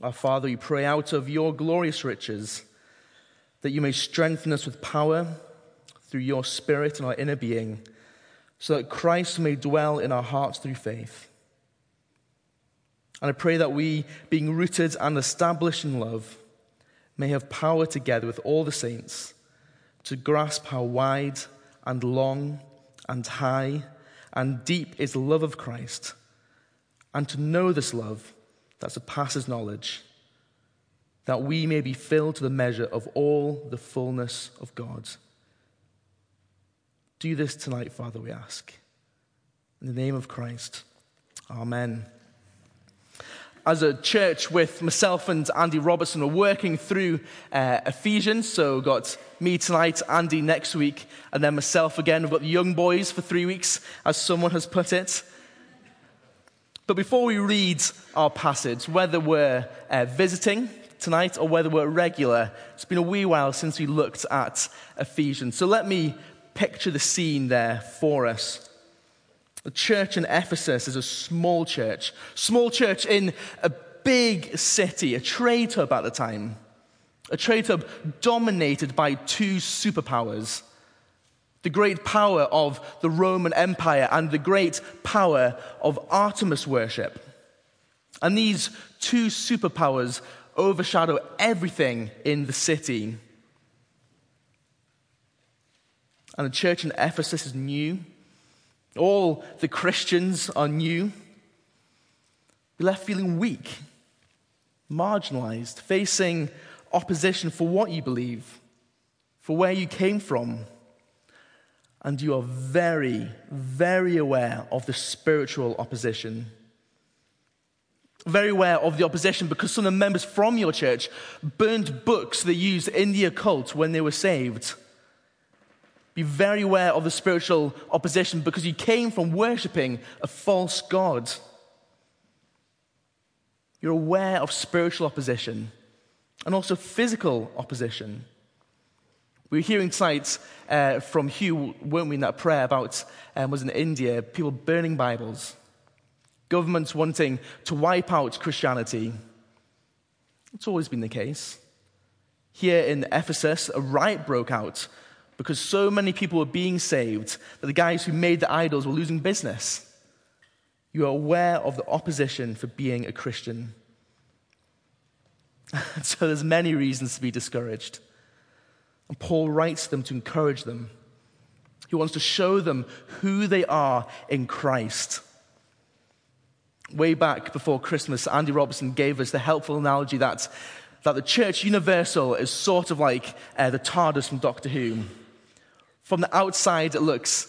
Our Father, we pray out of your glorious riches that you may strengthen us with power through your Spirit in our inner being, so that Christ may dwell in our hearts through faith. And I pray that we, being rooted and established in love, may have power together with all the saints to grasp how wide and long and high and deep is the love of Christ, and to know this love that surpasses knowledge, that we may be filled to the measure of all the fullness of God. Do this tonight, Father, we ask. In the name of Christ, Amen as a church with myself and Andy Robertson are working through uh, Ephesians. So, got me tonight, Andy next week, and then myself again. We've got the young boys for three weeks, as someone has put it. But before we read our passage, whether we're uh, visiting tonight or whether we're regular, it's been a wee while since we looked at Ephesians. So, let me picture the scene there for us. The church in Ephesus is a small church, small church in a big city, a trade hub at the time, a trade hub dominated by two superpowers the great power of the Roman Empire and the great power of Artemis worship. And these two superpowers overshadow everything in the city. And the church in Ephesus is new. All the Christians are new. You're left feeling weak, marginalized, facing opposition for what you believe, for where you came from. And you are very, very aware of the spiritual opposition. Very aware of the opposition because some of the members from your church burned books they used in the occult when they were saved. Be very aware of the spiritual opposition because you came from worshipping a false God. You're aware of spiritual opposition and also physical opposition. We were hearing tonight uh, from Hugh, weren't we, in that prayer about, um, was in India, people burning Bibles, governments wanting to wipe out Christianity. It's always been the case. Here in Ephesus, a riot broke out because so many people were being saved that the guys who made the idols were losing business. You are aware of the opposition for being a Christian. so there's many reasons to be discouraged. And Paul writes them to encourage them. He wants to show them who they are in Christ. Way back before Christmas, Andy Robertson gave us the helpful analogy that, that the church universal is sort of like uh, the TARDIS from Doctor Who. From the outside, it looks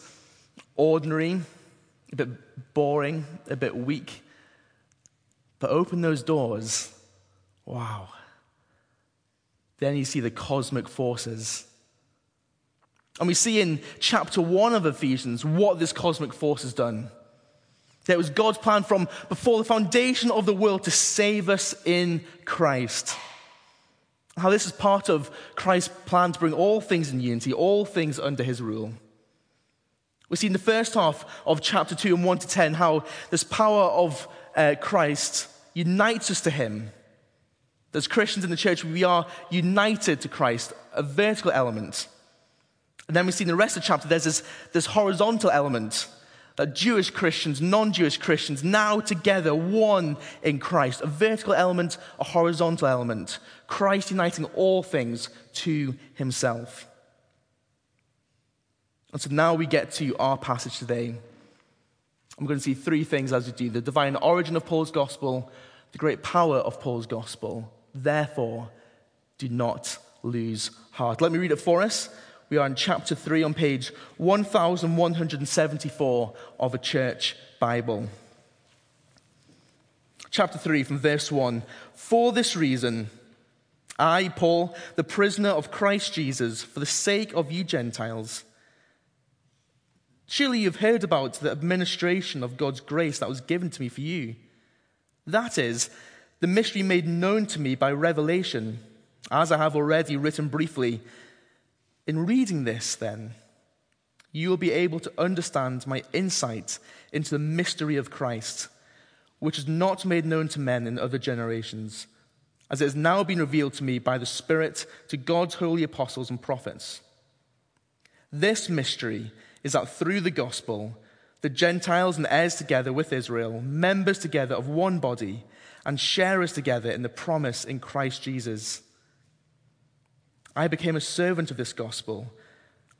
ordinary, a bit boring, a bit weak. But open those doors, wow. Then you see the cosmic forces. And we see in chapter 1 of Ephesians what this cosmic force has done. That it was God's plan from before the foundation of the world to save us in Christ. How this is part of Christ's plan to bring all things in unity, all things under his rule. We see in the first half of chapter 2 and 1 to 10 how this power of uh, Christ unites us to him. As Christians in the church, we are united to Christ, a vertical element. And then we see in the rest of the chapter there's this, this horizontal element that Jewish Christians, non Jewish Christians, now together one in Christ. A vertical element, a horizontal element. Christ uniting all things to himself. And so now we get to our passage today. I'm going to see three things as we do the divine origin of Paul's gospel, the great power of Paul's gospel. Therefore, do not lose heart. Let me read it for us. We are in chapter 3 on page 1174 of a church Bible. Chapter 3 from verse 1. For this reason, I, Paul, the prisoner of Christ Jesus, for the sake of you Gentiles, surely you've heard about the administration of God's grace that was given to me for you. That is, the mystery made known to me by revelation, as I have already written briefly in reading this, then, you will be able to understand my insight into the mystery of Christ, which is not made known to men in other generations, as it has now been revealed to me by the Spirit to God's holy apostles and prophets. This mystery is that through the gospel, the Gentiles and heirs together with Israel, members together of one body, and share us together in the promise in Christ Jesus. I became a servant of this gospel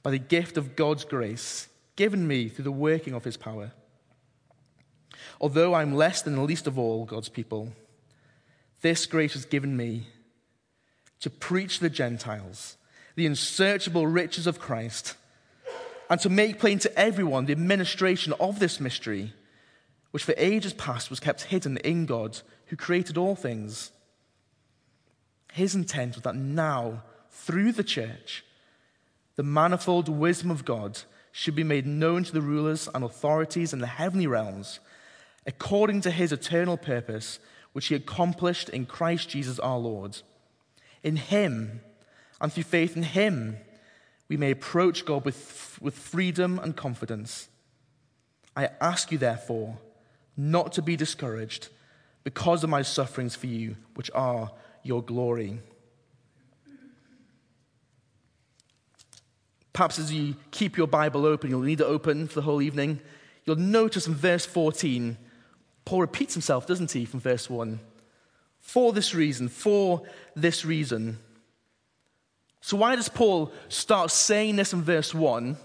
by the gift of God's grace given me through the working of his power. Although I'm less than the least of all God's people, this grace was given me to preach to the Gentiles the unsearchable riches of Christ and to make plain to everyone the administration of this mystery, which for ages past was kept hidden in God who created all things. His intent was that now, through the church, the manifold wisdom of God should be made known to the rulers and authorities in the heavenly realms, according to his eternal purpose, which he accomplished in Christ Jesus our Lord. In him, and through faith in him, we may approach God with, with freedom and confidence. I ask you, therefore, not to be discouraged because of my sufferings for you, which are your glory. Perhaps as you keep your Bible open, you'll need it open for the whole evening. You'll notice in verse 14, Paul repeats himself, doesn't he, from verse 1? For this reason, for this reason. So, why does Paul start saying this in verse 1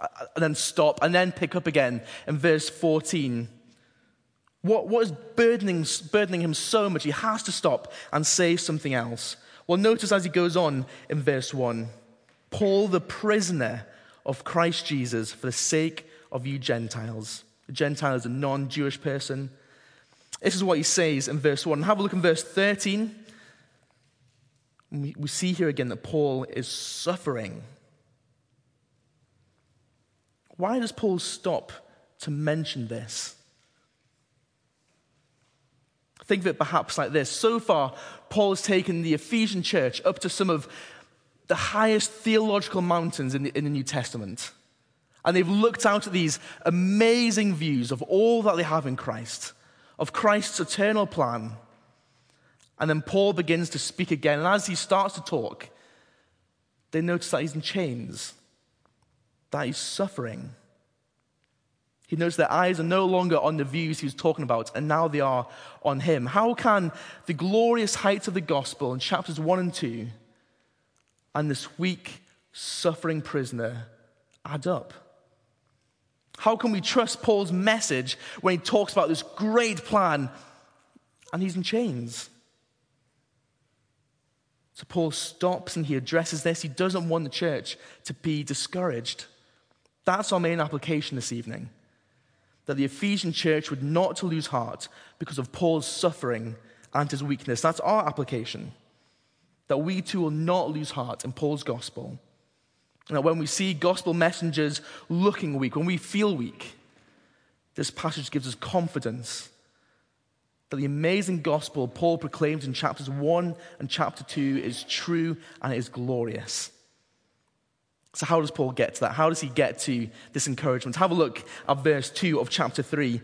uh, and then stop and then pick up again in verse 14? What, what is burdening, burdening him so much? He has to stop and say something else. Well, notice as he goes on in verse 1 Paul, the prisoner of Christ Jesus, for the sake of you Gentiles. A Gentile is a non Jewish person. This is what he says in verse 1. Have a look in verse 13. We see here again that Paul is suffering. Why does Paul stop to mention this? Think of it perhaps like this. So far, Paul has taken the Ephesian church up to some of the highest theological mountains in the, in the New Testament. And they've looked out at these amazing views of all that they have in Christ, of Christ's eternal plan. And then Paul begins to speak again. And as he starts to talk, they notice that he's in chains, that he's suffering. He knows their eyes are no longer on the views he was talking about, and now they are on him. How can the glorious heights of the gospel in chapters 1 and 2 and this weak, suffering prisoner add up? How can we trust Paul's message when he talks about this great plan and he's in chains? So Paul stops and he addresses this. He doesn't want the church to be discouraged. That's our main application this evening that the Ephesian church would not to lose heart because of Paul's suffering and his weakness. That's our application. That we too will not lose heart in Paul's gospel. And that when we see gospel messengers looking weak, when we feel weak, this passage gives us confidence that the amazing gospel Paul proclaims in chapters 1 and chapter 2 is true and is glorious. So, how does Paul get to that? How does he get to this encouragement? Have a look at verse 2 of chapter 3.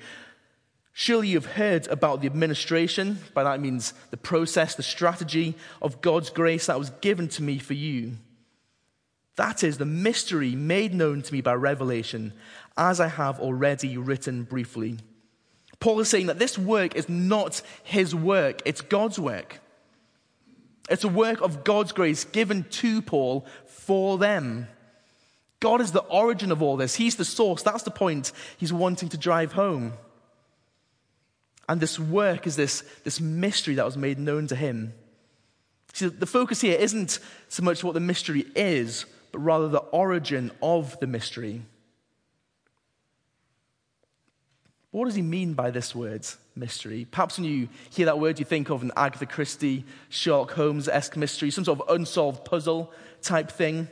Surely you've heard about the administration, by that means the process, the strategy of God's grace that was given to me for you. That is the mystery made known to me by revelation, as I have already written briefly. Paul is saying that this work is not his work, it's God's work. It's a work of God's grace given to Paul for them. God is the origin of all this. He's the source. That's the point he's wanting to drive home. And this work is this, this mystery that was made known to him. See, the focus here isn't so much what the mystery is, but rather the origin of the mystery. What does he mean by this word, mystery? Perhaps when you hear that word, you think of an Agatha Christie, Sherlock Holmes esque mystery, some sort of unsolved puzzle type thing.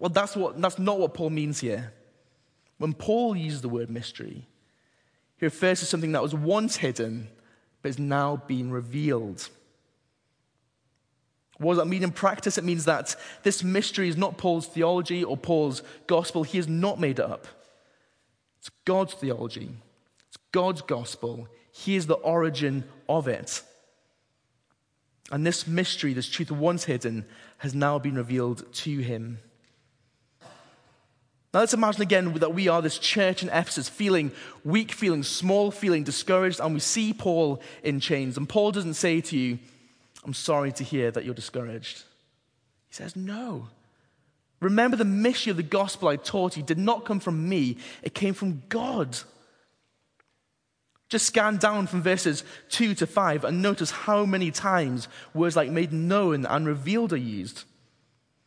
Well, that's, what, that's not what Paul means here. When Paul uses the word mystery, he refers to something that was once hidden but is now being revealed. What does that mean in practice? It means that this mystery is not Paul's theology or Paul's gospel. He has not made it up. It's God's theology, it's God's gospel. He is the origin of it. And this mystery, this truth once hidden, has now been revealed to him. Now let's imagine again that we are this church in Ephesus, feeling weak, feeling small, feeling discouraged, and we see Paul in chains. And Paul doesn't say to you, I'm sorry to hear that you're discouraged. He says, No. Remember the mission of the gospel I taught you did not come from me, it came from God. Just scan down from verses 2 to 5 and notice how many times words like made known and revealed are used.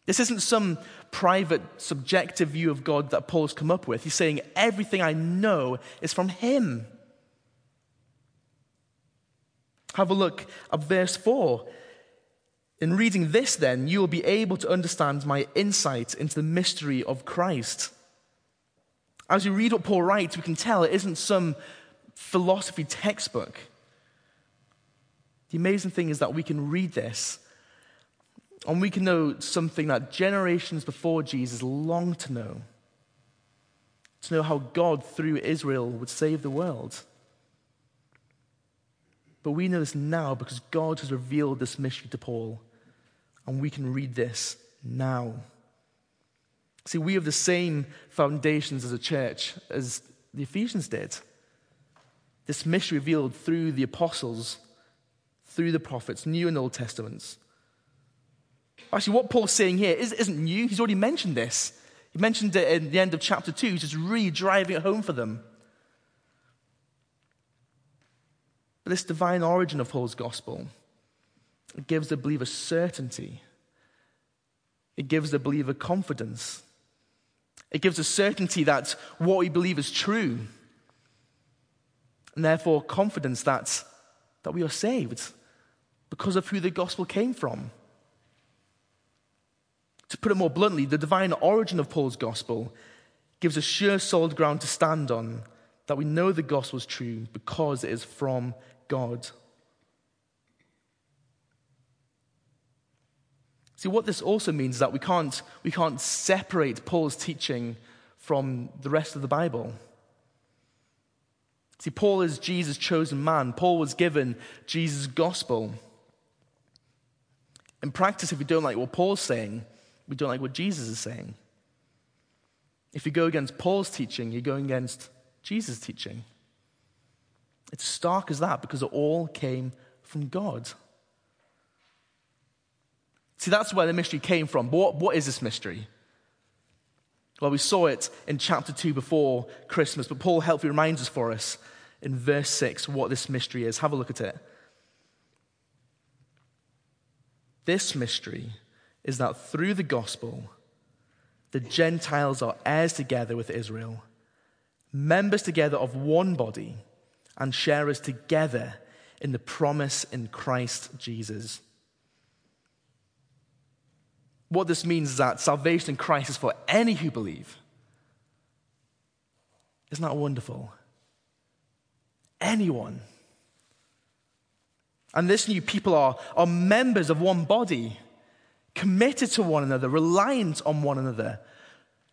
This isn't some private, subjective view of God that Paul's come up with. He's saying, Everything I know is from Him. Have a look at verse 4. In reading this, then, you will be able to understand my insight into the mystery of Christ. As you read what Paul writes, we can tell it isn't some philosophy textbook. The amazing thing is that we can read this and we can know something that generations before Jesus longed to know to know how God, through Israel, would save the world. But we know this now because God has revealed this mystery to Paul, and we can read this now. See, we have the same foundations as a church as the Ephesians did. This mystery revealed through the apostles, through the prophets, New and Old Testaments. Actually, what Paul's saying here isn't new. He's already mentioned this. He mentioned it in the end of chapter 2. He's just really driving it home for them. But this divine origin of Paul's gospel it gives the believer certainty. It gives the believer confidence. It gives a certainty that what we believe is true and therefore confidence that, that we are saved because of who the gospel came from. To put it more bluntly, the divine origin of Paul's gospel gives us sure, solid ground to stand on that we know the gospel is true because it is from God. See, what this also means is that we can't, we can't separate Paul's teaching from the rest of the Bible. See, Paul is Jesus' chosen man. Paul was given Jesus' gospel. In practice, if we don't like what Paul's saying, we don't like what Jesus is saying. If you go against Paul's teaching, you're going against Jesus' teaching. It's stark as that because it all came from God. See, that's where the mystery came from. But what, what is this mystery? Well, we saw it in chapter 2 before Christmas, but Paul helpfully reminds us for us in verse 6 what this mystery is. Have a look at it. This mystery is that through the gospel, the Gentiles are heirs together with Israel, members together of one body, and sharers together in the promise in Christ Jesus. What this means is that salvation in Christ is for any who believe. Isn't that wonderful? anyone. And this new people are, are members of one body, committed to one another, reliant on one another,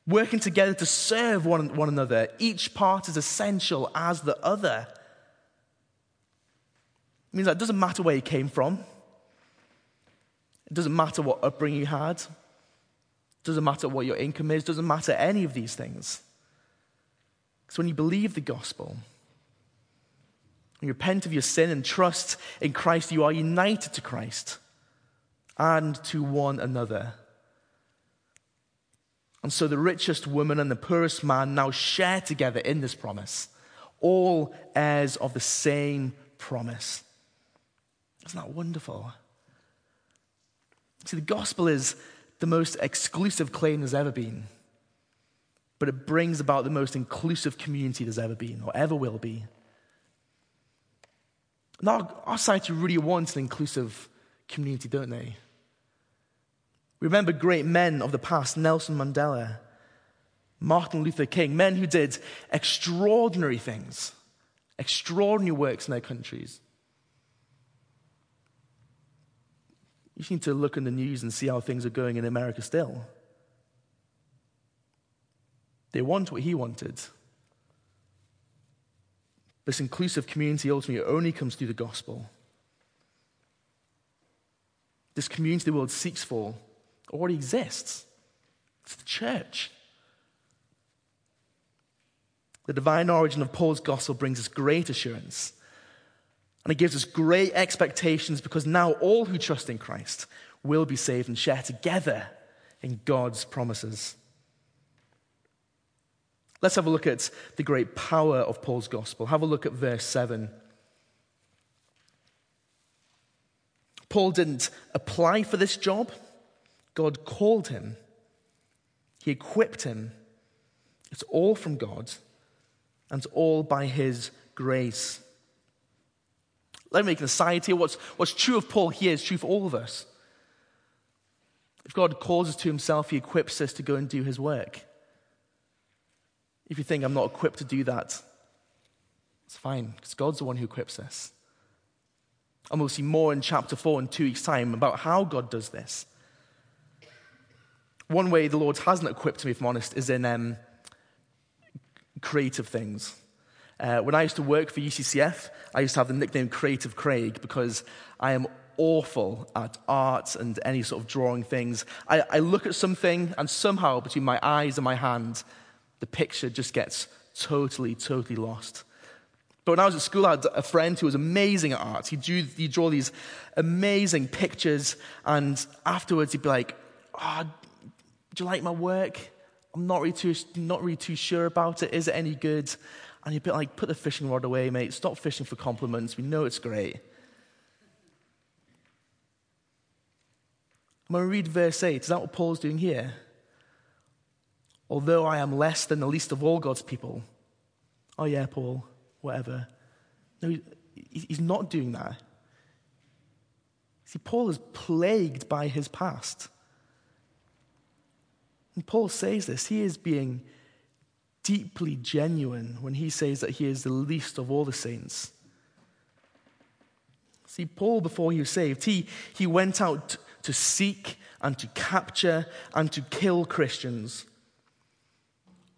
working together to serve one, one another. Each part is essential as the other. It means that it doesn't matter where you came from. It doesn't matter what upbringing you had. It doesn't matter what your income is. It doesn't matter any of these things. Because when you believe the gospel, when you repent of your sin and trust in Christ, you are united to Christ and to one another. And so the richest woman and the poorest man now share together in this promise, all heirs of the same promise. Isn't that wonderful? See, the gospel is the most exclusive claim there's ever been, but it brings about the most inclusive community there's ever been or ever will be. Now, our society really wants an inclusive community, don't they? We remember great men of the past, Nelson Mandela, Martin Luther King, men who did extraordinary things, extraordinary works in their countries. You need to look in the news and see how things are going in America still. They want what he wanted. This inclusive community ultimately only comes through the gospel. this community the world seeks for already exists. It's the church. The divine origin of Paul's gospel brings us great assurance. And it gives us great expectations because now all who trust in Christ will be saved and share together in God's promises. Let's have a look at the great power of Paul's gospel. Have a look at verse 7. Paul didn't apply for this job, God called him, He equipped him. It's all from God and it's all by His grace. Let me make an aside here. What's, what's true of Paul here is true for all of us. If God calls us to Himself, He equips us to go and do His work. If you think I'm not equipped to do that, it's fine, because God's the one who equips us. And we'll see more in chapter 4 in two weeks' time about how God does this. One way the Lord hasn't equipped me, if I'm honest, is in um, creative things. Uh, when I used to work for UCCF, I used to have the nickname Creative Craig because I am awful at art and any sort of drawing things. I, I look at something, and somehow between my eyes and my hand, the picture just gets totally, totally lost. But when I was at school, I had a friend who was amazing at art. He'd, do, he'd draw these amazing pictures, and afterwards he'd be like, oh, Do you like my work? I'm not really, too, not really too sure about it. Is it any good? And he'd be like, Put the fishing rod away, mate. Stop fishing for compliments. We know it's great. I'm going to read verse 8, is that what Paul's doing here? Although I am less than the least of all God's people. Oh, yeah, Paul whatever. No, he's not doing that. See, Paul is plagued by his past. And Paul says this. He is being deeply genuine when he says that he is the least of all the saints. See, Paul, before he was saved, he, he went out to seek and to capture and to kill Christians.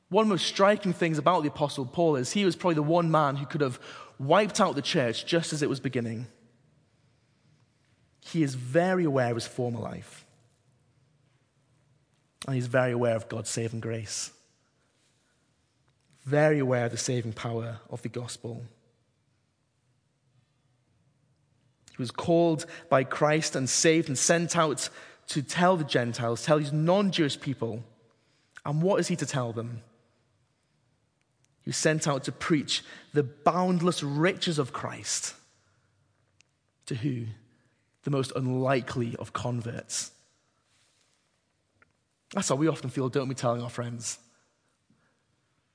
One of the most striking things about the Apostle Paul is he was probably the one man who could have wiped out the church just as it was beginning. He is very aware of his former life. And he's very aware of God's saving grace. Very aware of the saving power of the gospel. He was called by Christ and saved and sent out to tell the Gentiles, tell these non Jewish people. And what is he to tell them? He was sent out to preach the boundless riches of Christ. To who? The most unlikely of converts. That's how we often feel, don't we, telling our friends?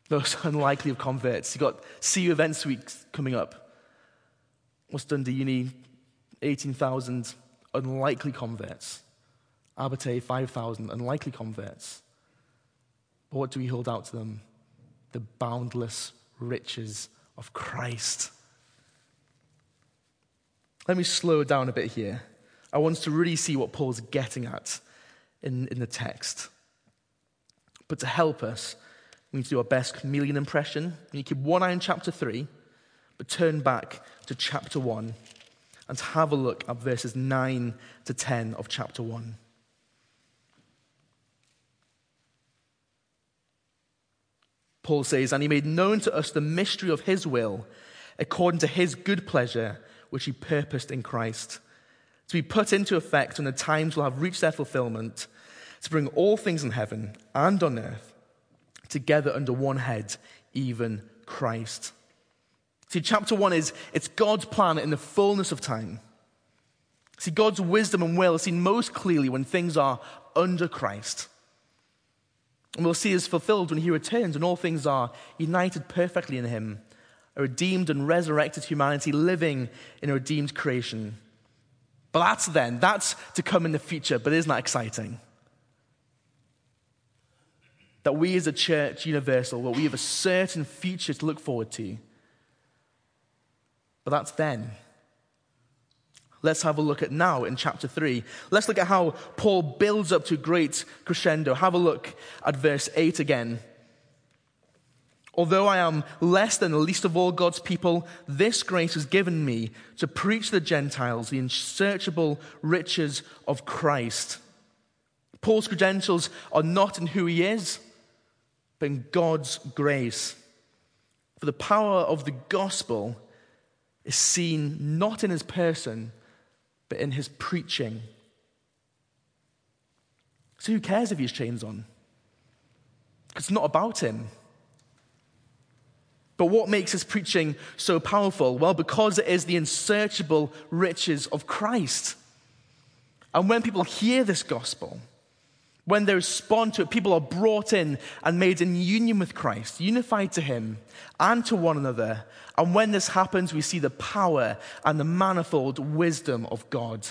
Those unlikely of converts. You've got CU Events Week coming up. What's Dundee Uni? 18,000 unlikely converts. Abertay, 5,000 unlikely converts. But what do we hold out to them? the boundless riches of Christ. Let me slow down a bit here. I want us to really see what Paul's getting at in, in the text. But to help us, we need to do our best chameleon impression. We need to keep one eye on chapter 3, but turn back to chapter 1 and have a look at verses 9 to 10 of chapter 1. Paul says, And he made known to us the mystery of his will, according to his good pleasure, which he purposed in Christ, to be put into effect when the times will have reached their fulfillment, to bring all things in heaven and on earth together under one head, even Christ. See, chapter one is it's God's plan in the fullness of time. See, God's wisdom and will are seen most clearly when things are under Christ. And we'll see is fulfilled when he returns and all things are united perfectly in him, a redeemed and resurrected humanity living in a redeemed creation. But that's then, that's to come in the future, but isn't that exciting? That we as a church universal, that we have a certain future to look forward to. But that's then. Let's have a look at now in chapter 3. Let's look at how Paul builds up to great crescendo. Have a look at verse 8 again. Although I am less than the least of all God's people, this grace is given me to preach to the Gentiles the unsearchable riches of Christ. Paul's credentials are not in who he is, in God's grace. For the power of the gospel is seen not in his person, but in his preaching. So who cares if he has chains on? It's not about him. But what makes his preaching so powerful? Well, because it is the unsearchable riches of Christ. And when people hear this gospel, when they respond to it, people are brought in and made in union with Christ, unified to Him and to one another. And when this happens, we see the power and the manifold wisdom of God.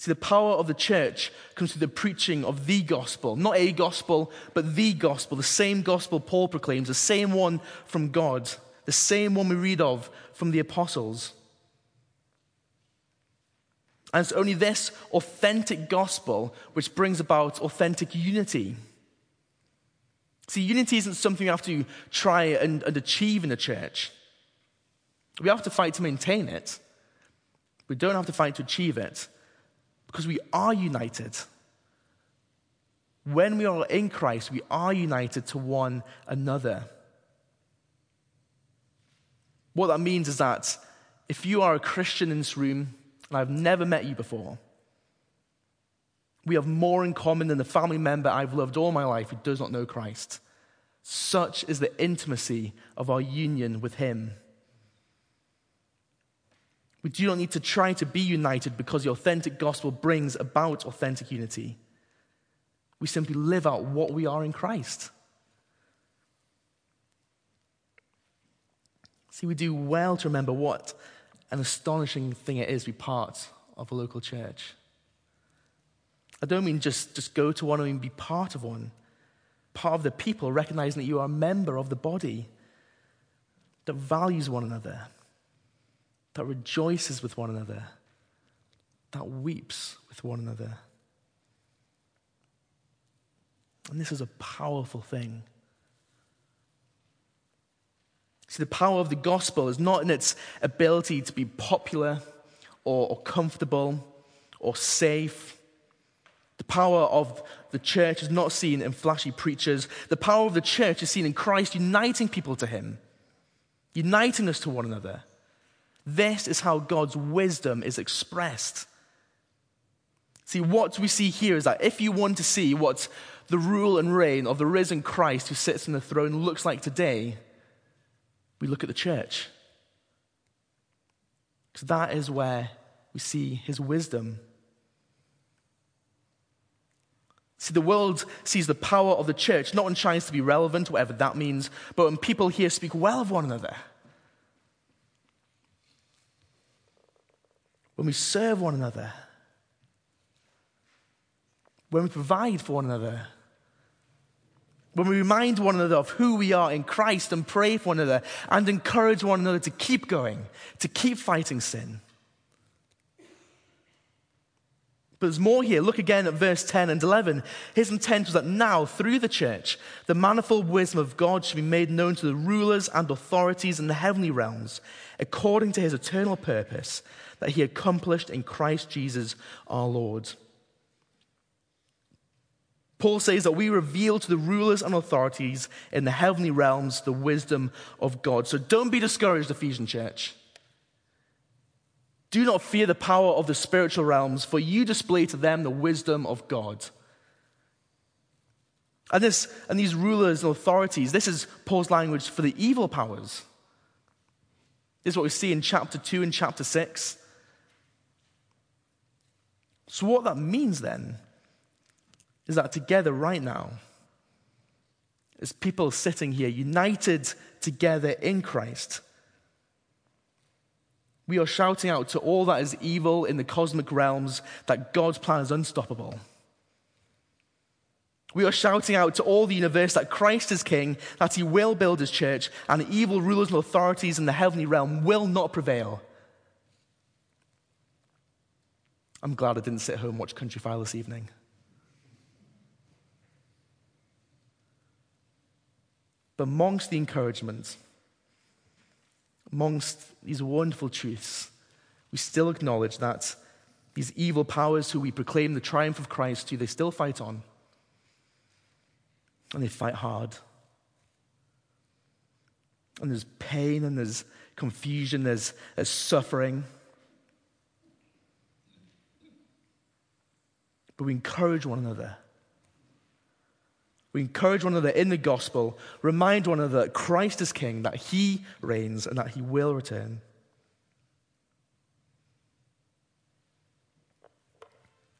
See, the power of the church comes through the preaching of the gospel, not a gospel, but the gospel, the same gospel Paul proclaims, the same one from God, the same one we read of from the apostles. And it's only this authentic gospel which brings about authentic unity. See, unity isn't something you have to try and, and achieve in the church. We have to fight to maintain it. We don't have to fight to achieve it because we are united. When we are in Christ, we are united to one another. What that means is that if you are a Christian in this room, and I've never met you before. We have more in common than the family member I've loved all my life who does not know Christ. Such is the intimacy of our union with Him. We do not need to try to be united because the authentic gospel brings about authentic unity. We simply live out what we are in Christ. See, we do well to remember what an astonishing thing it is to be part of a local church. I don't mean just, just go to one, I mean be part of one. Part of the people, recognizing that you are a member of the body that values one another, that rejoices with one another, that weeps with one another. And this is a powerful thing. See, the power of the gospel is not in its ability to be popular or, or comfortable or safe. The power of the church is not seen in flashy preachers. The power of the church is seen in Christ uniting people to Him, uniting us to one another. This is how God's wisdom is expressed. See, what we see here is that if you want to see what the rule and reign of the risen Christ who sits on the throne looks like today, we look at the church. Because that is where we see his wisdom. See, the world sees the power of the church not in trying to be relevant, whatever that means, but when people here speak well of one another. When we serve one another. When we provide for one another when we remind one another of who we are in Christ and pray for one another and encourage one another to keep going, to keep fighting sin. But there's more here. Look again at verse 10 and 11. His intent was that now, through the church, the manifold wisdom of God should be made known to the rulers and authorities in the heavenly realms, according to his eternal purpose that he accomplished in Christ Jesus our Lord. Paul says that we reveal to the rulers and authorities in the heavenly realms the wisdom of God. So don't be discouraged, Ephesian church. Do not fear the power of the spiritual realms, for you display to them the wisdom of God. And, this, and these rulers and authorities, this is Paul's language for the evil powers. This is what we see in chapter 2 and chapter 6. So, what that means then is that together right now, as people sitting here, united together in Christ, we are shouting out to all that is evil in the cosmic realms that God's plan is unstoppable. We are shouting out to all the universe that Christ is king, that he will build his church, and evil rulers and authorities in the heavenly realm will not prevail. I'm glad I didn't sit home and watch Countryfile this evening. But amongst the encouragement, amongst these wonderful truths, we still acknowledge that these evil powers who we proclaim the triumph of Christ to, they still fight on. And they fight hard. And there's pain and there's confusion, there's, there's suffering. But we encourage one another. We encourage one another in the gospel, remind one another that Christ is king, that he reigns, and that he will return.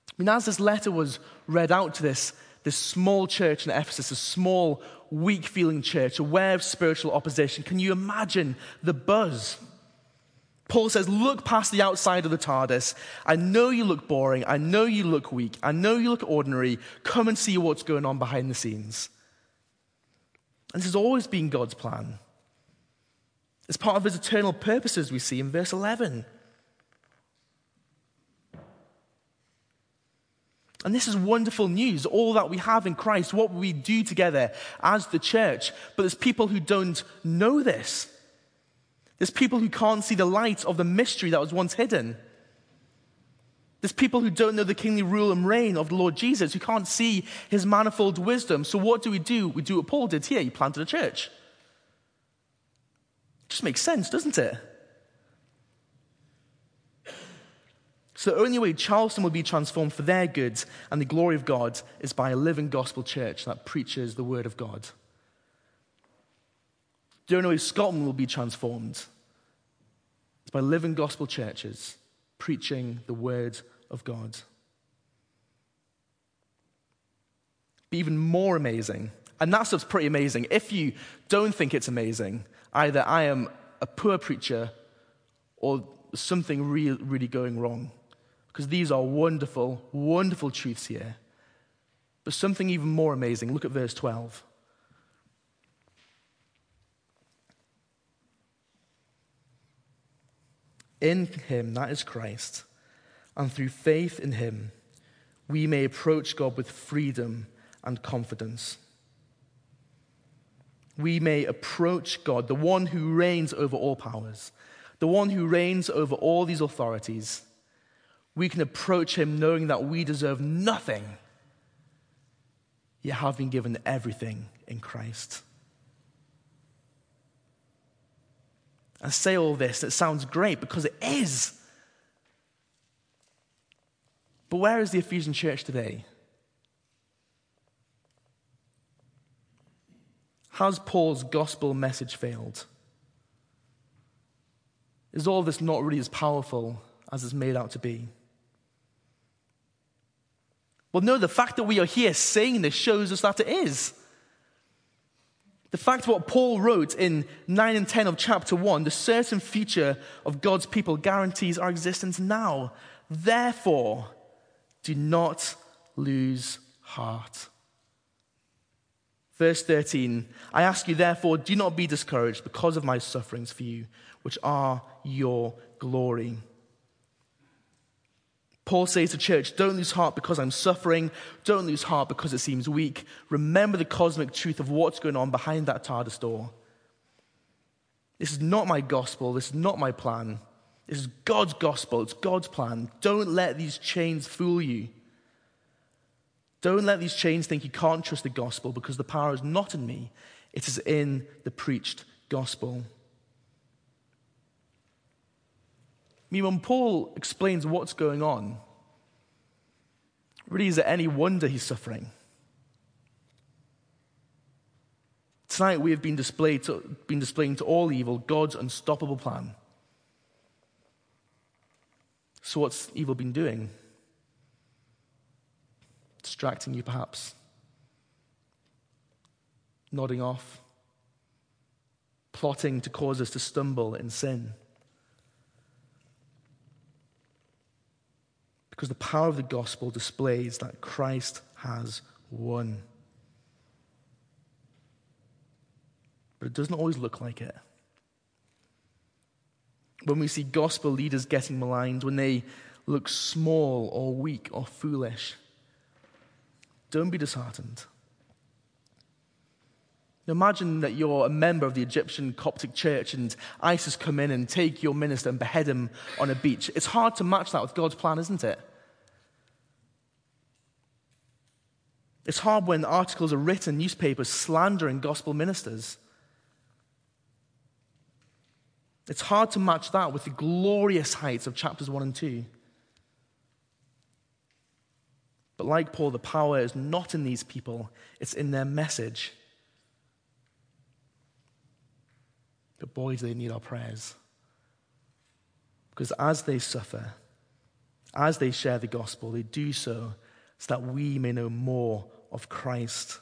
I mean, as this letter was read out to this, this small church in Ephesus, a small, weak feeling church, aware of spiritual opposition, can you imagine the buzz? Paul says, Look past the outside of the TARDIS. I know you look boring. I know you look weak. I know you look ordinary. Come and see what's going on behind the scenes. And this has always been God's plan. It's part of his eternal purposes, we see in verse 11. And this is wonderful news, all that we have in Christ, what we do together as the church. But there's people who don't know this. There's people who can't see the light of the mystery that was once hidden. There's people who don't know the kingly rule and reign of the Lord Jesus, who can't see his manifold wisdom. So, what do we do? We do what Paul did here. He planted a church. It just makes sense, doesn't it? So the only way Charleston will be transformed for their good and the glory of God is by a living gospel church that preaches the word of God. The only way Scotland will be transformed by living gospel churches preaching the word of God. Be even more amazing, and that stuff's pretty amazing. If you don't think it's amazing, either I am a poor preacher or something really, really going wrong because these are wonderful, wonderful truths here. But something even more amazing. Look at verse 12. In him, that is Christ, and through faith in him, we may approach God with freedom and confidence. We may approach God, the one who reigns over all powers, the one who reigns over all these authorities we can approach Him knowing that we deserve nothing, yet have been given everything in Christ. I say all this, it sounds great because it is. But where is the Ephesian church today? Has Paul's gospel message failed? Is all this not really as powerful as it's made out to be? Well, no, the fact that we are here saying this shows us that it is. The fact what Paul wrote in 9 and 10 of chapter 1, the certain future of God's people guarantees our existence now. Therefore, do not lose heart. Verse 13 I ask you, therefore, do not be discouraged because of my sufferings for you, which are your glory. Paul says to church, don't lose heart because I'm suffering. Don't lose heart because it seems weak. Remember the cosmic truth of what's going on behind that TARDIS door. This is not my gospel. This is not my plan. This is God's gospel. It's God's plan. Don't let these chains fool you. Don't let these chains think you can't trust the gospel because the power is not in me, it is in the preached gospel. Mean, when Paul explains what's going on, really is it any wonder he's suffering? Tonight we have been, displayed to, been displaying to all evil God's unstoppable plan. So, what's evil been doing? Distracting you, perhaps. Nodding off. Plotting to cause us to stumble in sin. Because the power of the gospel displays that Christ has won. But it doesn't always look like it. When we see gospel leaders getting maligned, when they look small or weak or foolish, don't be disheartened. Imagine that you're a member of the Egyptian Coptic church and ISIS come in and take your minister and behead him on a beach. It's hard to match that with God's plan, isn't it? It's hard when articles are written, newspapers slandering gospel ministers. It's hard to match that with the glorious heights of chapters 1 and 2. But like Paul, the power is not in these people, it's in their message. But boy, do they need our prayers. Because as they suffer, as they share the gospel, they do so so that we may know more of Christ.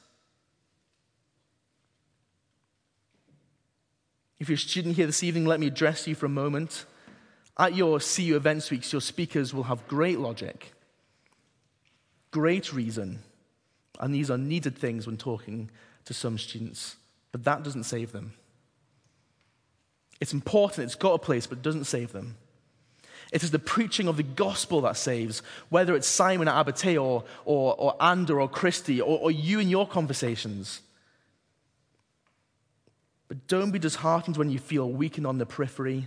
If you're a student here this evening, let me address you for a moment. At your CU Events Weeks, your speakers will have great logic, great reason, and these are needed things when talking to some students, but that doesn't save them. It's important, it's got a place, but it doesn't save them. It is the preaching of the gospel that saves, whether it's Simon at Abertay or, or, or Ander or Christy or, or you in your conversations. But don't be disheartened when you feel weakened on the periphery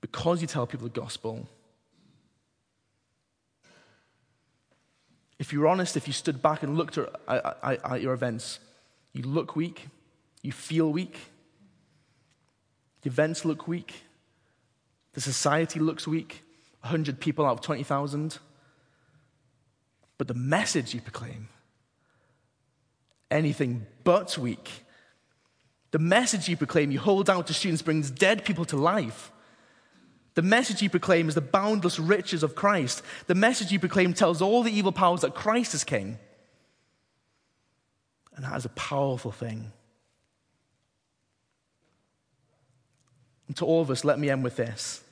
because you tell people the gospel. If you're honest, if you stood back and looked at, at, at your events, you look weak, you feel weak, the events look weak. The society looks weak. 100 people out of 20,000. But the message you proclaim, anything but weak. The message you proclaim, you hold out to students, brings dead people to life. The message you proclaim is the boundless riches of Christ. The message you proclaim tells all the evil powers that Christ is king. And that is a powerful thing. And to all of us, let me end with this.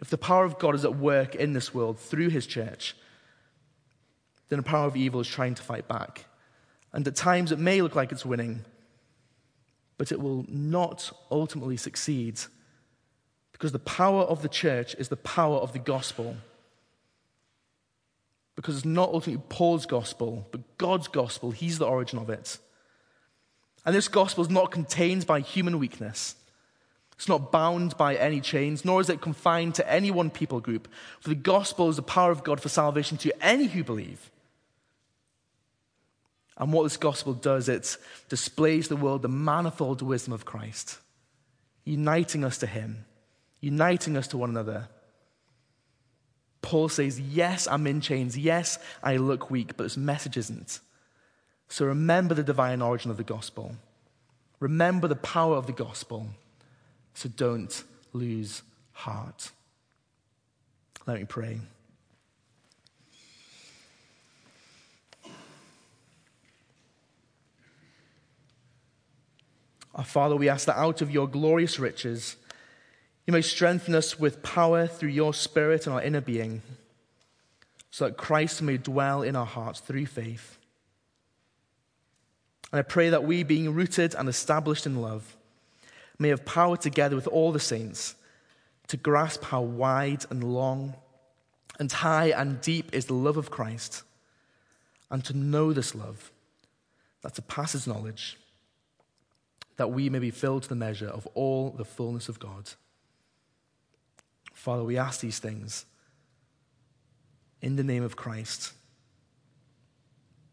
If the power of God is at work in this world through his church, then the power of evil is trying to fight back. And at times it may look like it's winning, but it will not ultimately succeed because the power of the church is the power of the gospel. Because it's not ultimately Paul's gospel, but God's gospel. He's the origin of it. And this gospel is not contained by human weakness. It's not bound by any chains, nor is it confined to any one people group. For the gospel is the power of God for salvation to any who believe. And what this gospel does, it displays the world the manifold wisdom of Christ, uniting us to Him, uniting us to one another. Paul says, Yes, I'm in chains. Yes, I look weak, but this message isn't. So remember the divine origin of the gospel. Remember the power of the gospel. So don't lose heart. Let me pray. Our Father, we ask that out of your glorious riches, you may strengthen us with power through your Spirit and our inner being, so that Christ may dwell in our hearts through faith. And I pray that we, being rooted and established in love, may have power together with all the saints to grasp how wide and long and high and deep is the love of Christ, and to know this love that surpasses knowledge, that we may be filled to the measure of all the fullness of God. Father, we ask these things in the name of Christ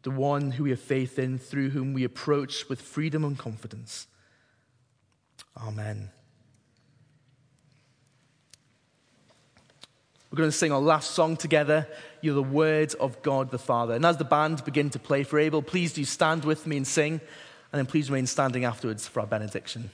the one who we have faith in, through whom we approach with freedom and confidence. Amen. We're going to sing our last song together. You're the word of God the Father. And as the band begin to play for Abel, please do stand with me and sing, and then please remain standing afterwards for our benediction.